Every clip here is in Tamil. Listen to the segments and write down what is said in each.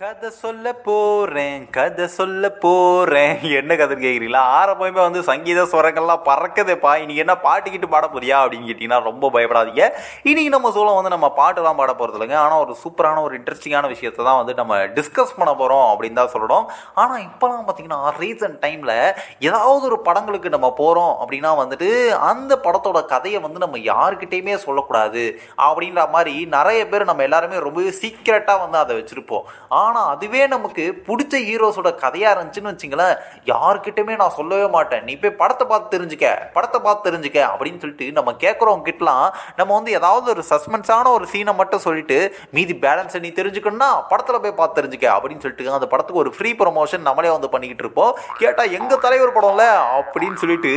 கதை சொல்ல போறேன் கதை சொல்ல போறேன். என்ன கதைன்னு கேட்குறீங்களா ஆரம்பமே வந்து சங்கீத சுரங்கள்லாம் பறக்குதேப்பா. இன்னைக்கு என்ன பாட்டுக்கிட்டு பாட போறியா அப்படின்னு கேட்டிங்கன்னா ரொம்ப பயப்படாதீங்க. இன்னைக்கு நம்ம சோளம் வந்து நம்ம பாட்டுலாம் பாட போகிறது இல்லைங்க. ஆனால் ஒரு சூப்பரான ஒரு இன்ட்ரெஸ்டிங்கான விஷயத்தை தான் வந்து நம்ம டிஸ்கஸ் பண்ண போகிறோம் அப்படின்னு தான் சொல்லணும். ஆனால் இப்போலாம் பார்த்தீங்கன்னா ரீசன்ட் டைமில் ஏதாவது ஒரு படங்களுக்கு நம்ம போகிறோம் அப்படின்னா வந்துட்டு அந்த படத்தோட கதையை வந்து நம்ம யாருக்கிட்டேயுமே சொல்லக்கூடாது அப்படின்ற மாதிரி நிறைய பேர் நம்ம எல்லாருமே ரொம்பவே சீக்கிரட்டாக வந்து அதை வச்சுருப்போம். ஆனால் அதுவே நமக்கு பிடிச்ச ஹீரோஸோட கதையாக இருந்துச்சுன்னு வச்சுங்களேன் யாருக்கிட்டயுமே நான் சொல்லவே மாட்டேன். நீ போய் படத்தை பார்த்து தெரிஞ்சுக்க படத்தை பார்த்து தெரிஞ்சுக்க அப்படின்னு சொல்லிட்டு நம்ம கேட்குறவங்க கிட்டலாம் நம்ம வந்து ஏதாவது ஒரு சஸ்பென்ஸான ஒரு சீனை மட்டும் சொல்லிட்டு மீதி பேலன்ஸை நீ தெரிஞ்சுக்கணும்னா படத்தில் போய் பார்த்து தெரிஞ்சுக்க அப்படின்னு சொல்லிட்டு அந்த படத்துக்கு ஒரு ஃப்ரீ ப்ரொமோஷன் நம்மளே வந்து பண்ணிக்கிட்டு இருப்போம். கேட்டால் எங்கள் தலைவர் படம்ல அப்படின்னு சொல்லிட்டு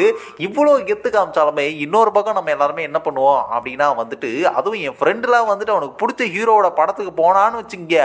இவ்வளோ கெத்து காமிச்சாலுமே இன்னொரு பக்கம் நம்ம எல்லாருமே என்ன பண்ணுவோம் அப்படின்னா வந்துட்டு அதுவும் என் ஃப்ரெண்டுலாம் வந்துட்டு அவனுக்கு பிடிச்ச ஹீரோவோட படத்துக்கு போனான்னு வச்சுங்க.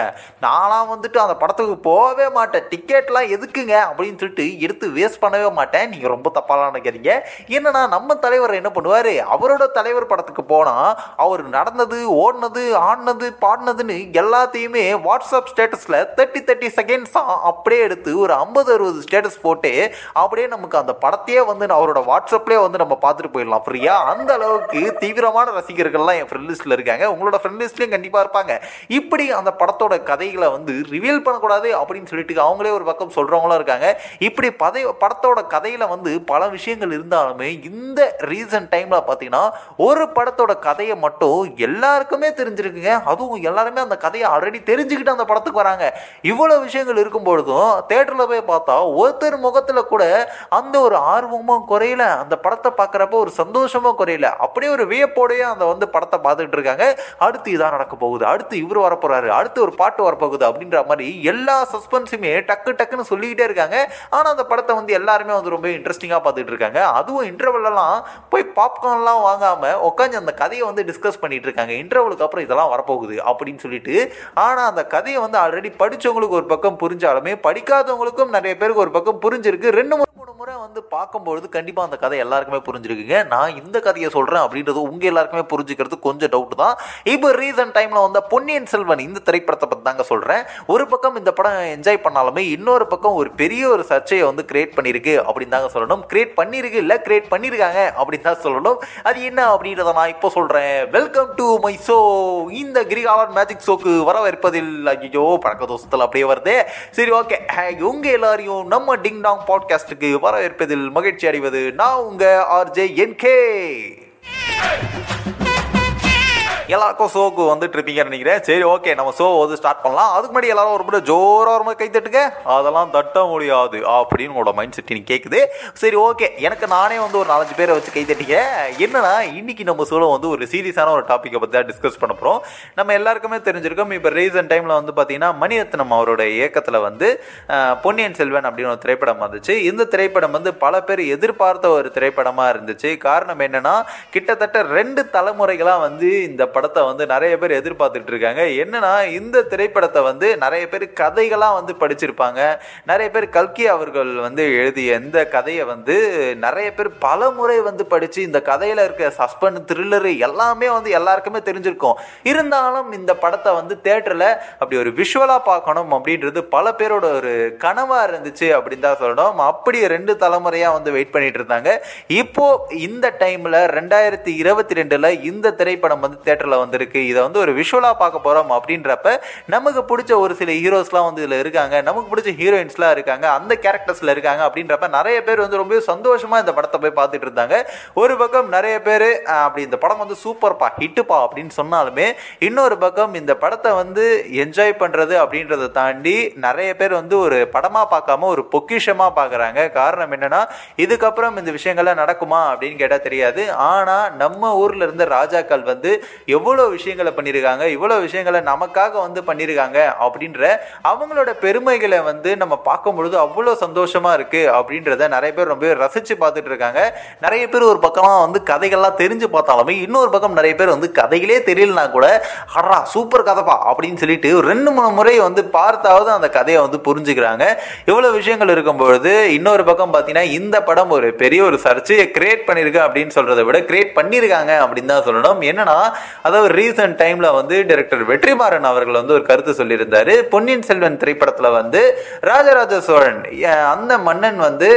நான்லாம் வந்துட்டு அந்த படத்துக்கு போகவே மாட்டேன். டிக்கெட்லாம் எதுக்குங்க? அப்படின்னு சொல்லிட்டு எடுத்து வேஸ்ட் பண்ணவே மாட்டேன். நீங்கள் ரொம்ப தப்பாலாம் நினைக்கிறீங்க என்னன்னா நம்ம தலைவர் என்ன பண்ணுவார்? அவரோட தலைவர் படத்துக்கு போனால் அவர் நடந்தது ஓடினது ஆடினது பாடினதுன்னு எல்லாத்தையுமே வாட்ஸ்அப் ஸ்டேட்டஸில் தேர்ட்டி தேர்ட்டி செகண்ட்ஸாக அப்படியே எடுத்து ஒரு ஐம்பது அறுபது ஸ்டேட்டஸ் போட்டு அப்படியே நமக்கு அந்த படத்தையே வந்து அவரோட வாட்ஸ்அப்லேயே வந்து நம்ம பார்த்துட்டு போயிடலாம். ஃப்ரீயா அந்த அளவுக்கு தீவிரமான ரசிகர்கள்லாம் என் ஃப்ரெண்ட் லிஸ்ட்டில் இருக்காங்க. உங்களோட ஃப்ரெண்ட் லிஸ்ட்லேயும் கண்டிப்பாக இருப்பாங்க. இப்படி அந்த படத்தோட கதைகளை வந்து ரிவீல் பண்ணக்கூடாது அப்படின்னு சொல்லிட்டு அவங்களே ஒரு பக்கம் சொல்கிறவங்களும் இருக்காங்க. இப்படி பதை படத்தோட கதையில் வந்து பல விஷயங்கள் இருந்தாலுமே இந்த ரீசன்ட் டைமில் பார்த்தீங்கன்னா ஒரு படத்தோட கதையை மட்டும் எல்லாருக்குமே தெரிஞ்சிருக்குங்க. அதுவும் எல்லாருமே அந்த கதையை ஆல்ரெடி தெரிஞ்சுக்கிட்டு அந்த படத்துக்கு வராங்க. இவ்வளோ விஷயங்கள் இருக்கும் பொழுதும் தேட்டரில் போய் பார்த்தா ஒருத்தர் முகத்தில் கூட அந்த ஒரு ஆர்வமும் குறையல. அந்த படத்தை பார்க்குறப்ப ஒரு சந்தோஷமும் குறையல. அப்படியே ஒரு வியப்போடையே அந்த வந்து படத்தை பார்த்துக்கிட்டு இருக்காங்க. அடுத்து இதான் நடக்க போகுது. அடுத்து இவர் வரப்போறாரு அடுத்து ஒரு பாட்டு வரப்போகுது அப்படின்னு அப்படின்ற மாதிரி எல்லா சஸ்பென்ஸுமே டக்கு டக்குன்னு சொல்லிக்கிட்டே இருக்காங்க. ஆனால் அந்த படத்தை வந்து எல்லாருமே வந்து ரொம்ப இன்ட்ரெஸ்டிங்காக பார்த்துட்டு இருக்காங்க. அதுவும் இன்டர்வல்லாம் போய் பாப்கார்ன்லாம் வாங்காமல் உட்காந்து அந்த கதையை வந்து டிஸ்கஸ் பண்ணிட்டு இருக்காங்க. இன்டர்வலுக்கு அப்புறம் இதெல்லாம் வரப்போகுது அப்படின்னு சொல்லிட்டு. ஆனால் அந்த கதையை வந்து ஆல்ரெடி படித்தவங்களுக்கு ஒரு பக்கம் புரிஞ்சாலுமே படிக்காதவங்களுக்கும் நிறைய பேருக்கு ஒரு பக்கம் புரிஞ்சிருக்கு. ரெண்டு ஒரு முறை வந்து பார்க்கும்பொழுது கண்டிப்பாக அந்த கதை எல்லாருக்குமே புரிஞ்சிருக்குங்க. நான் இந்த கதையை சொல்கிறேன் அப்படின்றது உங்கள் எல்லாருக்குமே புரிஞ்சுக்கிறது கொஞ்சம் டவுட் தான். இப்போ ரீசன்ட் டைமில் வந்த பொன்னியின் செல்வன் இந்த திரைப்படத்தை பற்றி தாங்க சொல்கிறேன் ஒரு பக்கம் இந்த படம் என்ஜாய் பண்ணாலுமே இன்னொரு பக்கம் ஒரு பெரிய ஒரு சர்ச்சையை வந்து கிரியேட் பண்ணியிருக்கு அப்படின்னு தாங்க சொல்லணும். கிரியேட் பண்ணியிருக்கு இல்லை கிரியேட் பண்ணியிருக்காங்க அப்படின்னு தான் சொல்லணும். அது என்ன அப்படின்றத நான் இப்போ சொல்கிறேன் வெல்கம் டு மை ஷோ இந்த கிரிகாலன் மேஜிக் ஷோக்கு வரவேற்பதில் ஐயோ பழக்க தோசத்தில் அப்படியே வருது. சரி ஓகே உங்கள் எல்லாரையும் நம்ம டிங் டாங் பாட்காஸ்ட்டுக்கு வரவேற்பதில் மகிழ்ச்சி அடைவது நான் உங்க ஆர்ஜே என்கே எல்லாருக்கும் ஷோக்கு வந்துட்டு இருப்பீங்கன்னு நினைக்கிறேன். சரி ஓகே நம்ம ஷோ வந்து ஸ்டார்ட் பண்ணலாம். அதுக்கு முன்னாடி எல்லாரும் ஒரு முறை ஜோராக ஒரு முறை கை தட்டுங்க. அதெல்லாம் தட்ட முடியாது அப்படின்னு உங்களோட மைண்ட் செட் நீ கேட்குது சரி ஓகே எனக்கு நானே வந்து ஒரு நாலஞ்சு பேரை வச்சு கை தட்டிக்க என்னன்னா இன்னைக்கு நம்ம ஷோவில் வந்து ஒரு சீரியஸான ஒரு டாப்பிக்கை பற்றி தான் டிஸ்கஸ் பண்ண போகிறோம் நம்ம எல்லாருக்குமே தெரிஞ்சிருக்கோம் இப்போ ரீசன்ட் டைமில் வந்து பார்த்தீங்கன்னா மணிரத்னம் அவரோட இயக்கத்தில் வந்து பொன்னியன் பொன்னியின் செல்வன் அப்படின்னு ஒரு திரைப்படம் வந்துச்சு. இந்த திரைப்படம் வந்து பல பேர் எதிர்பார்த்த ஒரு திரைப்படமாக இருந்துச்சு. காரணம் என்னன்னா கிட்டத்தட்ட ரெண்டு தலைமுறைகளாக வந்து இந்த படத்தை வந்து நிறைய பேர் எதிர்பார்த்துட்டு இருக்காங்க. என்னன்னா இந்த திரைப்படத்தை வந்து நிறைய பேர் கதைகளாக வந்து படிச்சிருப்பாங்க. நிறைய பேர் கல்கி அவர்கள் வந்து எழுதிய இந்த கதையை வந்து நிறைய பேர் பல முறை வந்து படித்து இந்த கதையில் இருக்க சஸ்பெண்ட் த்ரில்லரு எல்லாமே வந்து எல்லாருக்குமே தெரிஞ்சிருக்கும். இருந்தாலும் இந்த படத்தை வந்து தேட்டரில் அப்படி ஒரு விஷுவலாக பார்க்கணும் அப்படின்றது பல பேரோட ஒரு கனவாக இருந்துச்சு அப்படின்னு தான் சொல்லணும். அப்படி ரெண்டு தலைமுறையாக வந்து வெயிட் பண்ணிட்டு இருந்தாங்க. இப்போ இந்த டைமில் ரெண்டாயிரத்தி இருபத்தி ரெண்டில் இந்த திரைப்படம் வந்து தேட்டரில் வந்திருக்கு. இதை வந்து ஒரு விஷுவலாக பார்க்க போகிறோம் அப்படின்றப்ப நமக்கு பிடிச்ச ஒரு சில ஹீரோஸ்லாம் வந்து இதில் இருக்காங்க. நமக்கு பிடிச்ச ஹீரோயின்ஸ்லாம் இருக்காங்க. அந்த கேரக்டர்ஸில் இருக்காங்க அப்படின்றப்ப நிறைய பேர் வந்து ரொம்ப சந்தோஷமாக இந்த படத்தை போய் பார்த்துட்டு இருந்தாங்க. ஒரு பக்கம் நிறைய பேர் அப்படி இந்த படம் வந்து சூப்பர்ப்பா ஹிட்டுப்பா அப்படின்னு சொன்னாலுமே இன்னொரு பக்கம் இந்த படத்தை வந்து என்ஜாய் பண்ணுறது அப்படின்றத தாண்டி நிறைய பேர் வந்து ஒரு படமாக பார்க்காம ஒரு பொக்கிஷமாக பார்க்குறாங்க. காரணம் என்னென்னா இதுக்கப்புறம் இந்த விஷயங்கள்லாம் நடக்குமா அப்படின்னு கேட்டால் தெரியாது. ஆனால் நம்ம ஊரில் இருந்த ராஜாக்கள் வந்து எவ்வளோ விஷயங்களை பண்ணியிருக்காங்க இவ்வளோ விஷயங்களை நமக்காக வந்து பண்ணியிருக்காங்க அப்படின்ற அவங்களோட பெருமைகளை வந்து நம்ம பார்க்கும் பொழுது அவ்வளோ சந்தோஷமாக இருக்குது அப்படின்றத நிறைய பேர் ரொம்ப ரசித்து பார்த்துட்டு இருக்காங்க. நிறைய பேர் ஒரு பக்கம்லாம் வந்து கதைகள்லாம் தெரிஞ்சு பார்த்தாலுமே இன்னொரு பக்கம் நிறைய பேர் வந்து கதைகளே தெரியலனா கூட அடா சூப்பர் கதைப்பா அப்படின்னு சொல்லிட்டு ரெண்டு மூணு முறை வந்து பார்த்தாவது அந்த கதையை வந்து புரிஞ்சுக்கிறாங்க. இவ்வளோ விஷயங்கள் இருக்கும் பொழுது இன்னொரு பக்கம் பார்த்தீங்கன்னா இந்த படம் ஒரு பெரிய ஒரு சர்ச்சையை கிரியேட் பண்ணியிருக்கு அப்படின்னு சொல்கிறத விட கிரியேட் பண்ணியிருக்காங்க அப்படின்னு தான் சொல்லணும். என்னன்னா அதாவது ரீசன்ட் டைம்ல வந்து டைரக்டர் வெற்றிமாறன் அவர்கள் வந்து ஒரு கருத்து சொல்லியிருந்தாரு. பொன்னியின் செல்வன் திரைப்படத்துல வந்து ராஜராஜ சோழன் அந்த மன்னன் வந்து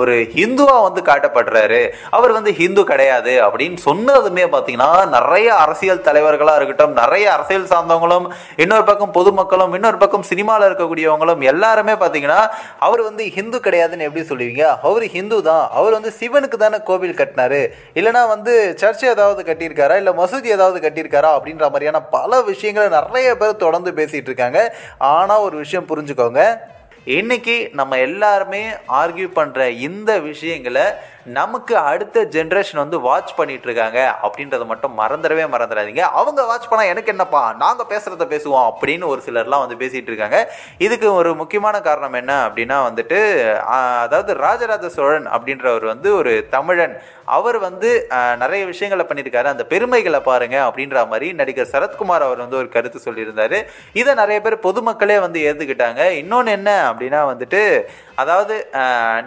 ஒரு ஹிந்துவா வந்து காட்டப்படுறாரு. அவர் வந்து ஹிந்து கிடையாது அப்படின்னு சொன்னதுமே பாத்தீங்கன்னா நிறைய அரசியல் தலைவர்களா இருக்கட்டும் நிறைய அரசியல் சார்ந்தவங்களும் இன்னொரு பக்கம் பொதுமக்களும் இன்னொரு பக்கம் சினிமாவில் இருக்கக்கூடியவங்களும் எல்லாருமே பாத்தீங்கன்னா அவர் வந்து ஹிந்து கிடையாதுன்னு எப்படி சொல்லுவீங்க? அவர் ஹிந்து தான். அவர் வந்து சிவனுக்கு தானே கோவில் கட்டினாரு. இல்லைனா வந்து சர்ச் ஏதாவது கட்டியிருக்காரா? இல்லை மசூதி ஏதாவது கட்டியிருக்காரா அப்படின்ற மாதிரியான பல விஷயங்களை நிறைய பேர் தொடர்ந்து பேசிகிட்டு இருக்காங்க. ஆனால் ஒரு விஷயம் புரிஞ்சுக்கோங்க. இன்னைக்கு நம்ம எல்லாருமே ஆர்கியூ பண்ணுற இந்த விஷயங்களை நமக்கு அடுத்த ஜென்ரேஷன் வந்து வாட்ச் பண்ணிட்டு இருக்காங்க அப்படின்றத மட்டும் மறந்துடவே மறந்துடாதீங்க. அவங்க வாட்ச் பண்ணால் எனக்கு என்னப்பா? நாங்கள் பேசுகிறத பேசுவோம் அப்படின்னு ஒரு சிலர்லாம் வந்து பேசிகிட்டு இருக்காங்க இதுக்கு ஒரு முக்கியமான காரணம் என்ன அப்படின்னா வந்துட்டு அதாவது ராஜராஜ சோழன் அப்படின்றவர் வந்து ஒரு தமிழன். அவர் வந்து நிறைய விஷயங்களை பண்ணியிருக்காரு. அந்த பெருமைகளை பாருங்க அப்படின்ற மாதிரி நடிகர் சரத்குமார் அவர் வந்து ஒரு கருத்து சொல்லியிருந்தார். இதை நிறைய பேர் பொதுமக்களே வந்து ஏற்றுக்கிட்டாங்க இன்னொன்று என்ன அப்படின்னா வந்துட்டு அதாவது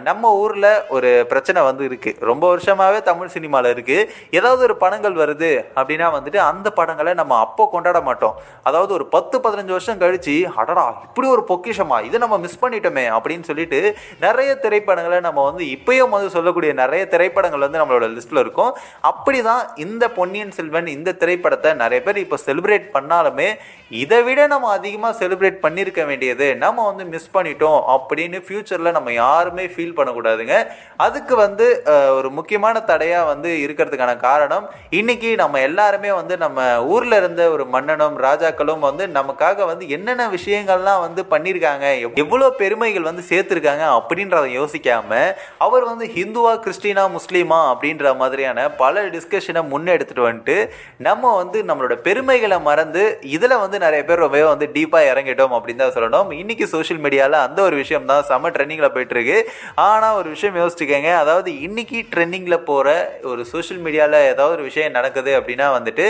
நம்ம ஊரில் ஒரு பிரச்சனை வந்து இருக்குது ரொம்ப வருஷமாகவே தமிழ் சினிமாவில் இருக்குது ஏதாவது ஒரு படங்கள் வருது அப்படின்னா வந்துட்டு அந்த படங்களை நம்ம அப்போ கொண்டாட மாட்டோம். அதாவது ஒரு பத்து பதினஞ்சு வருஷம் கழித்து அடடா இப்படி ஒரு பொக்கிஷமா இதை நம்ம மிஸ் பண்ணிட்டோமே அப்படின்னு சொல்லிட்டு நிறைய திரைப்படங்களை நம்ம வந்து இப்பயும் வந்து சொல்லக்கூடிய நிறைய திரைப்படங்கள் வந்து நம்மளோட லிஸ்ட்டில் இருக்கும். அப்படி தான் இந்த பொன்னியின் செல்வன் இந்த திரைப்படத்தை நிறைய பேர் இப்போ செலிப்ரேட் பண்ணாலுமே இதை விட நம்ம அதிகமாக செலிப்ரேட் பண்ணியிருக்க வேண்டியது நம்ம வந்து மிஸ் பண்ணிட்டோம் அப்படின்னு ஃப்யூச்சர் ஃப்யூச்சரில் நம்ம யாருமே ஃபீல் பண்ணக்கூடாதுங்க. அதுக்கு வந்து ஒரு முக்கியமான தடையாக வந்து இருக்கிறதுக்கான காரணம் இன்னைக்கு நம்ம எல்லாருமே வந்து நம்ம ஊரில் இருந்த ஒரு மன்னனும் ராஜாக்களும் வந்து நமக்காக வந்து என்னென்ன விஷயங்கள்லாம் வந்து பண்ணியிருக்காங்க எவ்- எவ்வளோ பெருமைகள் வந்து சேர்த்துருக்காங்க அப்படின்றத யோசிக்காம அவர் வந்து ஹிந்துவா கிறிஸ்டினா முஸ்லீமா அப்படின்ற மாதிரியான பல டிஸ்கஷனை முன்னெடுத்துட்டு வந்துட்டு நம்ம வந்து நம்மளோட பெருமைகளை மறந்து இதில் வந்து நிறைய பேர் ரொம்ப வந்து டீப்பாக இறங்கிட்டோம் அப்படின்னு தான் சொல்லணும். இன்னைக்கு சோஷியல் மீடியாவில் அந்த ஒரு விஷயம் தான் செம்ம ட்ரெண்டிங்கில் போயிட்டு இருக்கு ஆனால் ஒரு விஷயம் யோசிச்சுக்கோங்க. அதாவது இன்னைக்கு ட்ரெண்டிங்கில் போகிற ஒரு சோஷியல் மீடியாவில் ஏதாவது ஒரு விஷயம் நடக்குது அப்படின்னா வந்துட்டு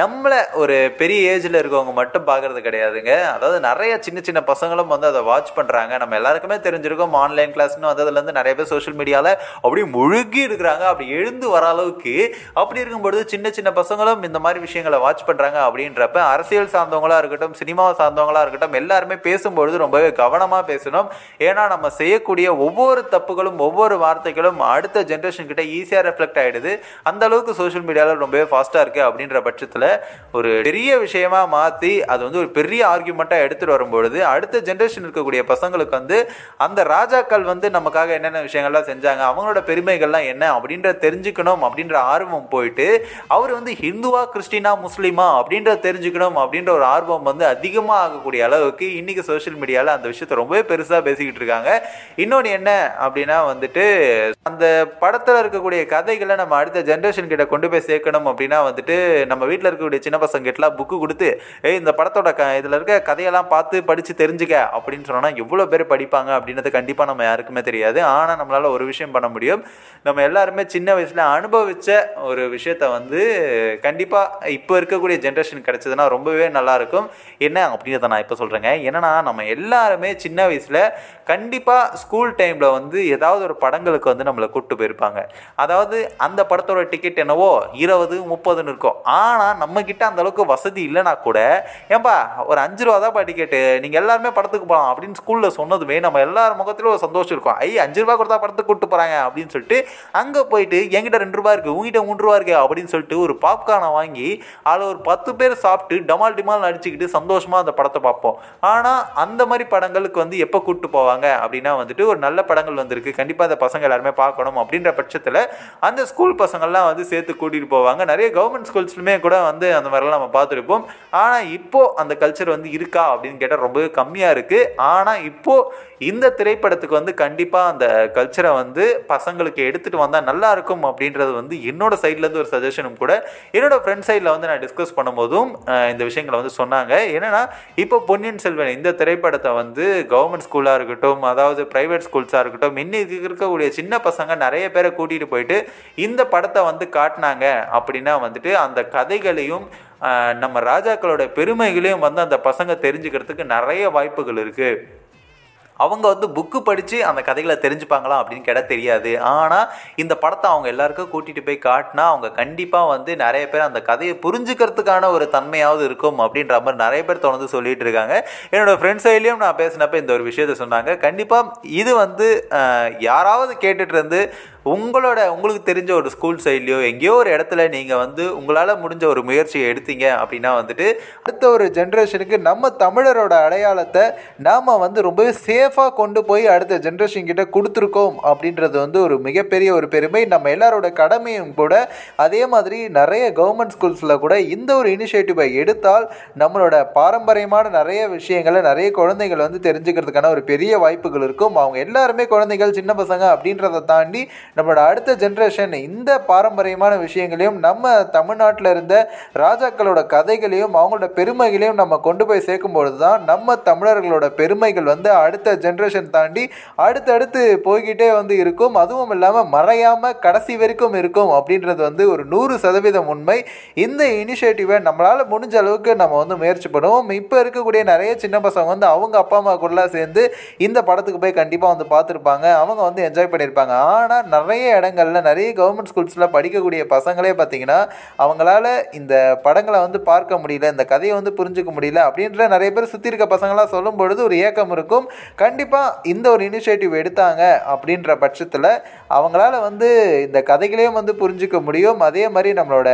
நம்மளை ஒரு பெரிய ஏஜில் இருக்கவங்க மட்டும் பார்க்கறது கிடையாதுங்க. அதாவது நிறைய சின்ன சின்ன பசங்களும் வந்து அதை வாட்ச் பண்ணுறாங்க நம்ம எல்லாருக்குமே தெரிஞ்சிருக்கோம் ஆன்லைன் கிளாஸ்னு வந்ததுலேருந்து நிறைய பேர் சோஷியல் மீடியாவில் அப்படியே முழுகி இருக்கிறாங்க. அப்படி எழுந்து வர அளவுக்கு அப்படி இருக்கும்பொழுது சின்ன சின்ன பசங்களும் இந்த மாதிரி விஷயங்களை வாட்ச் பண்ணுறாங்க அப்படின்றப்ப அரசியல் சார்ந்தவங்களா இருக்கட்டும் சினிமாவை சார்ந்தவங்களா இருக்கட்டும் எல்லாருமே பேசும்பொழுது ரொம்பவே கவனமாக பேசணும். ஏன்னா நம்ம செய்யக்கூடிய ஒவ்வொரு தப்புகளும் ஒவ்வொரு வார்த்தைகளும் அடுத்த ஜென்ரேஷன் கிட்ட ஈஸியாக ரெஃப்ளெக்ட் ஆகிடுது அந்த அளவுக்கு சோஷியல் மீடியாவில் ரொம்பவே ஃபாஸ்ட்டாக இருக்குது அப்படின்ற பட்சத்தில் ஒரு பெரிய விஷயமா மாற்றி அது வந்து ஒரு பெரிய ஆர்கியூமெண்ட்டாக எடுத்துகிட்டு வரும்பொழுது அடுத்த ஜென்ரேஷன் இருக்கக்கூடிய பசங்களுக்கு வந்து அந்த ராஜாக்கள் வந்து நமக்காக என்னென்ன விஷயங்கள்லாம் செஞ்சாங்க அவங்களோட பெருமைகள்லாம் என்ன அப்படின்ற தெரிஞ்சுக்கணும் அப்படின்ற ஆர்வம் போயிட்டு அவர் வந்து ஹிந்துவா கிறிஸ்டினா முஸ்லீமா அப்படின்ற தெரிஞ்சுக்கணும் அப்படின்ற ஒரு ஆர்வம் வந்து அதிகமாக ஆகக்கூடிய அளவுக்கு இன்னைக்கு சோஷியல் மீடியாவில் அந்த விஷயத்தை ரொம்பவே பெருசாக பேசிக்கிட்டு இருக்காங்க. இன்னொன்று என்ன அப்படின்னா வந்துட்டு அந்த படத்தில் இருக்கக்கூடிய கதைகளை நம்ம அடுத்த ஜென்ரேஷன் கிட்ட கொண்டு போய் சேர்க்கணும் அப்படின்னா வந்துட்டு நம்ம வீட்டில் இருக்கக்கூடிய சின்ன பசங்க கிட்டலாம் புக்கு கொடுத்து ஏய் இந்த படத்தோட க இதில் இருக்க கதையெல்லாம் பார்த்து படித்து தெரிஞ்சுக்க அப்படின்னு சொன்னோன்னா எவ்வளோ பேர் படிப்பாங்க அப்படின்றது கண்டிப்பாக நம்ம யாருக்குமே தெரியாது. ஆனால் நம்மளால் ஒரு விஷயம் பண்ண முடியும். நம்ம எல்லாருமே சின்ன வயசில் அனுபவித்த ஒரு விஷயத்த வந்து கண்டிப்பாக இப்போ இருக்கக்கூடிய ஜென்ரேஷன் கிடச்சதுன்னா ரொம்பவே நல்லாயிருக்கும் என்ன அப்படின்றத நான் இப்போ சொல்கிறேங்க என்னென்னா நம்ம எல்லாருமே சின்ன வயசில் கண்டிப்பாக ஸ்கூல் டைமில் வந்து ஏதாவது ஒரு படங்களுக்கு வந்து நம்மளை கூப்பிட்டு போயிருப்பாங்க. அதாவது அந்த படத்தோட டிக்கெட் என்னவோ இருபது முப்பதுன்னு இருக்கும். ஆனால் நம்மக்கிட்ட அந்தளவுக்கு வசதி இல்லைனா கூட ஏன்பா ஒரு அஞ்சு ரூபா தான்ப்பா டிக்கெட்டு நீங்கள் எல்லாருமே படத்துக்கு போகலாம் அப்படின்னு ஸ்கூலில் சொன்னதுமே நம்ம எல்லார் முகத்திலும் ஒரு சந்தோஷம் இருக்கும். ஐ அஞ்சு ரூபா கொடுத்தா படத்துக்கு கூப்பிட்டு போகிறாங்க அப்படின்னு சொல்லிட்டு அங்கே போயிட்டு என்கிட்ட ரெண்டு ரூபா இருக்குது உங்ககிட்ட மூணு ரூபா இருக்குது அப்படின்னு சொல்லிட்டு ஒரு பாப்கார்னை வாங்கி அதில் ஒரு பத்து பேர் சாப்பிட்டு டமால் டிமால் அடிச்சுக்கிட்டு சந்தோஷமாக அந்த படத்தை பார்ப்போம். ஆனால் அந்த மாதிரி படங்களுக்கு வந்து எப்போ கூப்பிட்டு போவாங்க அப்படின்னா வந்துட்டு ஒரு நல்ல படங்கள் வந்திருக்கு. கண்டிப்பாக அந்த பசங்க எல்லாருமே பார்க்கணும் அப்படின்ற பட்சத்தில் அந்த ஸ்கூல் பசங்கள்லாம் வந்து சேர்த்து கூட்டிகிட்டு போவாங்க. நிறைய கவர்மெண்ட் ஸ்கூல்ஸ்லுமே கூட வந்து அந்த மாதிரிலாம் நம்ம பார்த்துருப்போம். ஆனால் இப்போது அந்த கல்ச்சர் வந்து இருக்கா அப்படின்னு கேட்டால் ரொம்பவே கம்மியாக இருக்குது ஆனால் இப்போ இந்த திரைப்படத்துக்கு வந்து கண்டிப்பாக அந்த கல்ச்சரை வந்து பசங்களுக்கு எடுத்துகிட்டு வந்தால் நல்லா இருக்கும் அப்படின்றது வந்து என்னோட சைட்லேருந்து ஒரு சஜஷனும் கூட. என்னோட ஃப்ரெண்ட் சைடில் வந்து நான் டிஸ்கஸ் பண்ணும்போதும் இந்த விஷயங்களை வந்து சொன்னாங்க. என்னன்னா இப்போ பொன்னியின் செல்வன் இந்த திரைப்படத்தை வந்து கவர்மெண்ட் ஸ்கூலாக இருக்கட்டும் அதாவது ப்ரைவேட் ஸ்கூல்ஸாக இருக்கட்டும் இன்னைக்கு இருக்கக்கூடிய சின்ன பசங்க நிறைய பேரை கூட்டிகிட்டு போயிட்டு இந்த படத்தை வந்து காட்டினாங்க அப்படின்னா வந்துட்டு அந்த கதைகளையும் நம்ம ராஜாக்களோட பெருமைகளையும் வந்து அந்த பசங்க தெரிஞ்சுக்கிறதுக்கு நிறைய வாய்ப்புகள் இருக்குது அவங்க வந்து புக்கு படித்து அந்த கதைகளை தெரிஞ்சுப்பாங்களா அப்படின்னு கேட்டால் தெரியாது. ஆனால் இந்த படத்தை அவங்க எல்லாருக்கும் கூட்டிகிட்டு போய் காட்டினா அவங்க கண்டிப்பாக வந்து நிறைய பேர் அந்த கதையை புரிஞ்சுக்கிறதுக்கான ஒரு தன்மையாவது இருக்கும் அப்படின்ற மாதிரி நிறைய பேர் தொடர்ந்து சொல்லிட்டு இருக்காங்க. என்னோடய ஃப்ரெண்ட்ஸ் சைட்லேயும் நான் பேசினப்ப இந்த ஒரு விஷயத்த சொன்னாங்க. கண்டிப்பாக இது வந்து யாராவது கேட்டுட்டு இருந்து உங்களோட உங்களுக்கு தெரிஞ்ச ஒரு ஸ்கூல் சைட்லேயோ எங்கேயோ ஒரு இடத்துல நீங்கள் வந்து உங்களால் முடிஞ்ச ஒரு முயற்சியை எடுத்தீங்க அப்படின்னா வந்துட்டு அடுத்த ஒரு ஜென்ரேஷனுக்கு நம்ம தமிழரோட அடையாளத்தை நாம் வந்து ரொம்பவே சேஃபாக கொண்டு போய் அடுத்த ஜென்ரேஷன் கிட்ட கொடுத்துருக்கோம் அப்படின்றது வந்து ஒரு மிகப்பெரிய ஒரு பெருமை. நம்ம எல்லாரோட கடமையும் கூட அதே மாதிரி நிறைய கவர்மெண்ட் ஸ்கூல்ஸில் கூட இந்த ஒரு இனிஷியேட்டிவை எடுத்தால் நம்மளோட பாரம்பரியமான நிறைய விஷயங்களை நிறைய குழந்தைகள் வந்து தெரிஞ்சுக்கிறதுக்கான ஒரு பெரிய வாய்ப்புகள் இருக்கும். அவங்க எல்லாருமே குழந்தைகள் சின்ன பசங்க அப்படின்றத தாண்டி நம்மளோட அடுத்த ஜென்ரேஷன் இந்த பாரம்பரியமான விஷயங்களையும் நம்ம தமிழ்நாட்டில் இருந்த ராஜாக்களோட கதைகளையும் அவங்களோட பெருமைகளையும் நம்ம கொண்டு போய் சேர்க்கும்பொழுது தான் நம்ம தமிழர்களோட பெருமைகள் வந்து அடுத்த ஜென்ரேஷன் தாண்டி அடுத்தடுத்து போய்கிட்டே வந்து இருக்கும். அதுவும் இல்லாமல் மறையாமல் கடைசி வரைக்கும் இருக்கும் அப்படின்றது வந்து ஒரு நூறு சதவீதம் உண்மை. இந்த இனிஷியேட்டிவை நம்மளால் முடிஞ்ச அளவுக்கு நம்ம வந்து முயற்சி பண்ணுவோம். இப்போ இருக்கக்கூடிய நிறைய சின்ன பசங்க வந்து அவங்க அப்பா அம்மா கூட சேர்ந்து இந்த படத்துக்கு போய் கண்டிப்பாக வந்து பார்த்துருப்பாங்க. அவங்க வந்து என்ஜாய் பண்ணியிருப்பாங்க. ஆனால் நிறைய இடங்களில் நிறைய கவர்மெண்ட் ஸ்கூல்ஸில் படிக்கக்கூடிய பசங்களே பார்த்தீங்கன்னா அவங்களால இந்த படங்களை வந்து பார்க்க முடியல இந்த கதையை வந்து புரிஞ்சுக்க முடியல அப்படின்ற நிறைய பேர் சுற்றி இருக்க பசங்களாம் சொல்லும் பொழுது ஒரு ஏக்கம் இருக்கும். கண்டிப்பாக இந்த ஒரு இனிஷியேட்டிவ் எடுத்தாங்க அப்படின்ற பட்சத்தில் அவங்களால வந்து இந்த கதைகளையும் வந்து புரிஞ்சுக்க முடியும். அதே மாதிரி நம்மளோட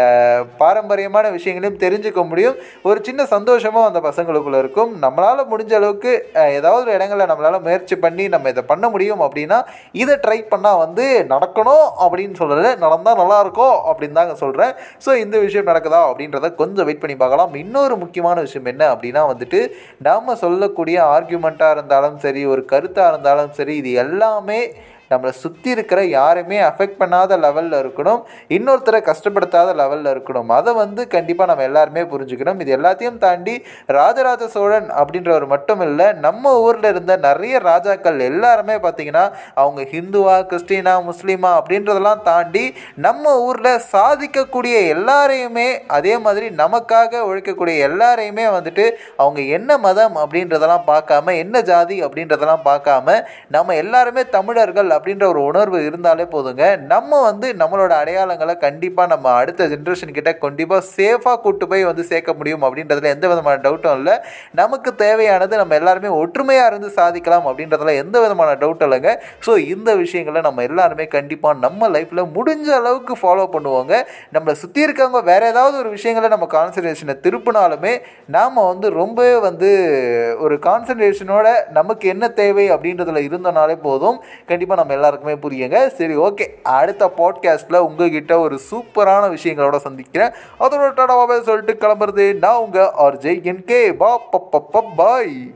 பாரம்பரியமான விஷயங்களையும் தெரிஞ்சுக்க முடியும். ஒரு சின்ன சந்தோஷமும் அந்த பசங்களுக்குள்ள இருக்கும். நம்மளால் முடிஞ்ச அளவுக்கு ஏதாவது ஒரு இடங்களில் நம்மளால் முயற்சி பண்ணி நம்ம இதை பண்ண முடியும் அப்படின்னா இதை ட்ரை பண்ணால் வந்து நடக்கணும் அப்படின்னு சொல்லலை நடந்தால் நல்லாயிருக்கும் அப்படின்னு தாங்க சொல்கிறேன் ஸோ இந்த விஷயம் நடக்குதா அப்படின்றத கொஞ்சம் வெயிட் பண்ணி பார்க்கலாம். இன்னொரு முக்கியமான விஷயம் என்ன அப்படின்னா வந்துட்டு நாம் சொல்லக்கூடிய ஆர்கியூமெண்ட்டாக இருந்தாலும் சரி ஒரு கருத்தாக இருந்தாலும் சரி இது எல்லாமே நம்மளை சுற்றி இருக்கிற யாருமே அஃபெக்ட் பண்ணாத லெவலில் இருக்கணும். இன்னொருத்தரை கஷ்டப்படுத்தாத லெவலில் இருக்கணும். அதை வந்து கண்டிப்பாக நம்ம எல்லாருமே புரிஞ்சுக்கணும். இது எல்லாத்தையும் தாண்டி ராஜராஜ சோழன் அப்படின்றவர் மட்டும் இல்லை நம்ம ஊரில் இருந்த நிறைய ராஜாக்கள் எல்லாருமே பார்த்திங்கன்னா அவங்க ஹிந்துவா கிறிஸ்டினா முஸ்லீமா அப்படின்றதெல்லாம் தாண்டி நம்ம ஊரில் சாதிக்கக்கூடிய எல்லாரையுமே அதே மாதிரி நமக்காக உழைக்கக்கூடிய எல்லாரையுமே வந்துட்டு அவங்க என்ன மதம் அப்படின்றதெல்லாம் பார்க்காம என்ன ஜாதி அப்படின்றதெல்லாம் பார்க்காம நம்ம எல்லாருமே தமிழர்கள் அப்படின்ற ஒரு உணர்வு இருந்தாலே போதுங்க. நம்ம வந்து நம்மளோட அடையாளங்களை கண்டிப்பாக நம்ம அடுத்த ஜென்ரேஷன் கிட்ட கண்டிப்பாக சேஃபாக கூட்டு போய் வந்து சேர்க்க முடியும் அப்படின்றதுல எந்த விதமான டவுட்டும் இல்லை. நமக்கு தேவையானது நம்ம எல்லாருமே ஒற்றுமையாக இருந்து சாதிக்கலாம் அப்படின்றதுல எந்த விதமான டவுட் இல்லைங்க. ஸோ இந்த விஷயங்களை நம்ம எல்லாருமே கண்டிப்பாக நம்ம லைஃப்பில் முடிஞ்ச அளவுக்கு ஃபாலோ பண்ணுவோங்க. நம்மளை சுற்றி இருக்கவங்க வேறு ஏதாவது ஒரு விஷயங்களை நம்ம கான்சன்ட்ரேஷனை திருப்பினாலுமே நாம் வந்து ரொம்பவே வந்து ஒரு கான்சன்ட்ரேஷனோட நமக்கு என்ன தேவை அப்படின்றதுல இருந்தனாலே போதும். கண்டிப்பாக நம்ம நம்ம எல்லாருக்குமே புரியுங்க. சரி ஓகே. அடுத்த பாட்காஸ்ட்டில் உங்ககிட்ட ஒரு சூப்பரான விஷயங்களோட சந்திக்கிறேன். அதோட டாடாவே சொல்லிட்டு கிளம்புறது நான் உங்கள் ஆர்ஜே என் கே பா பாய்.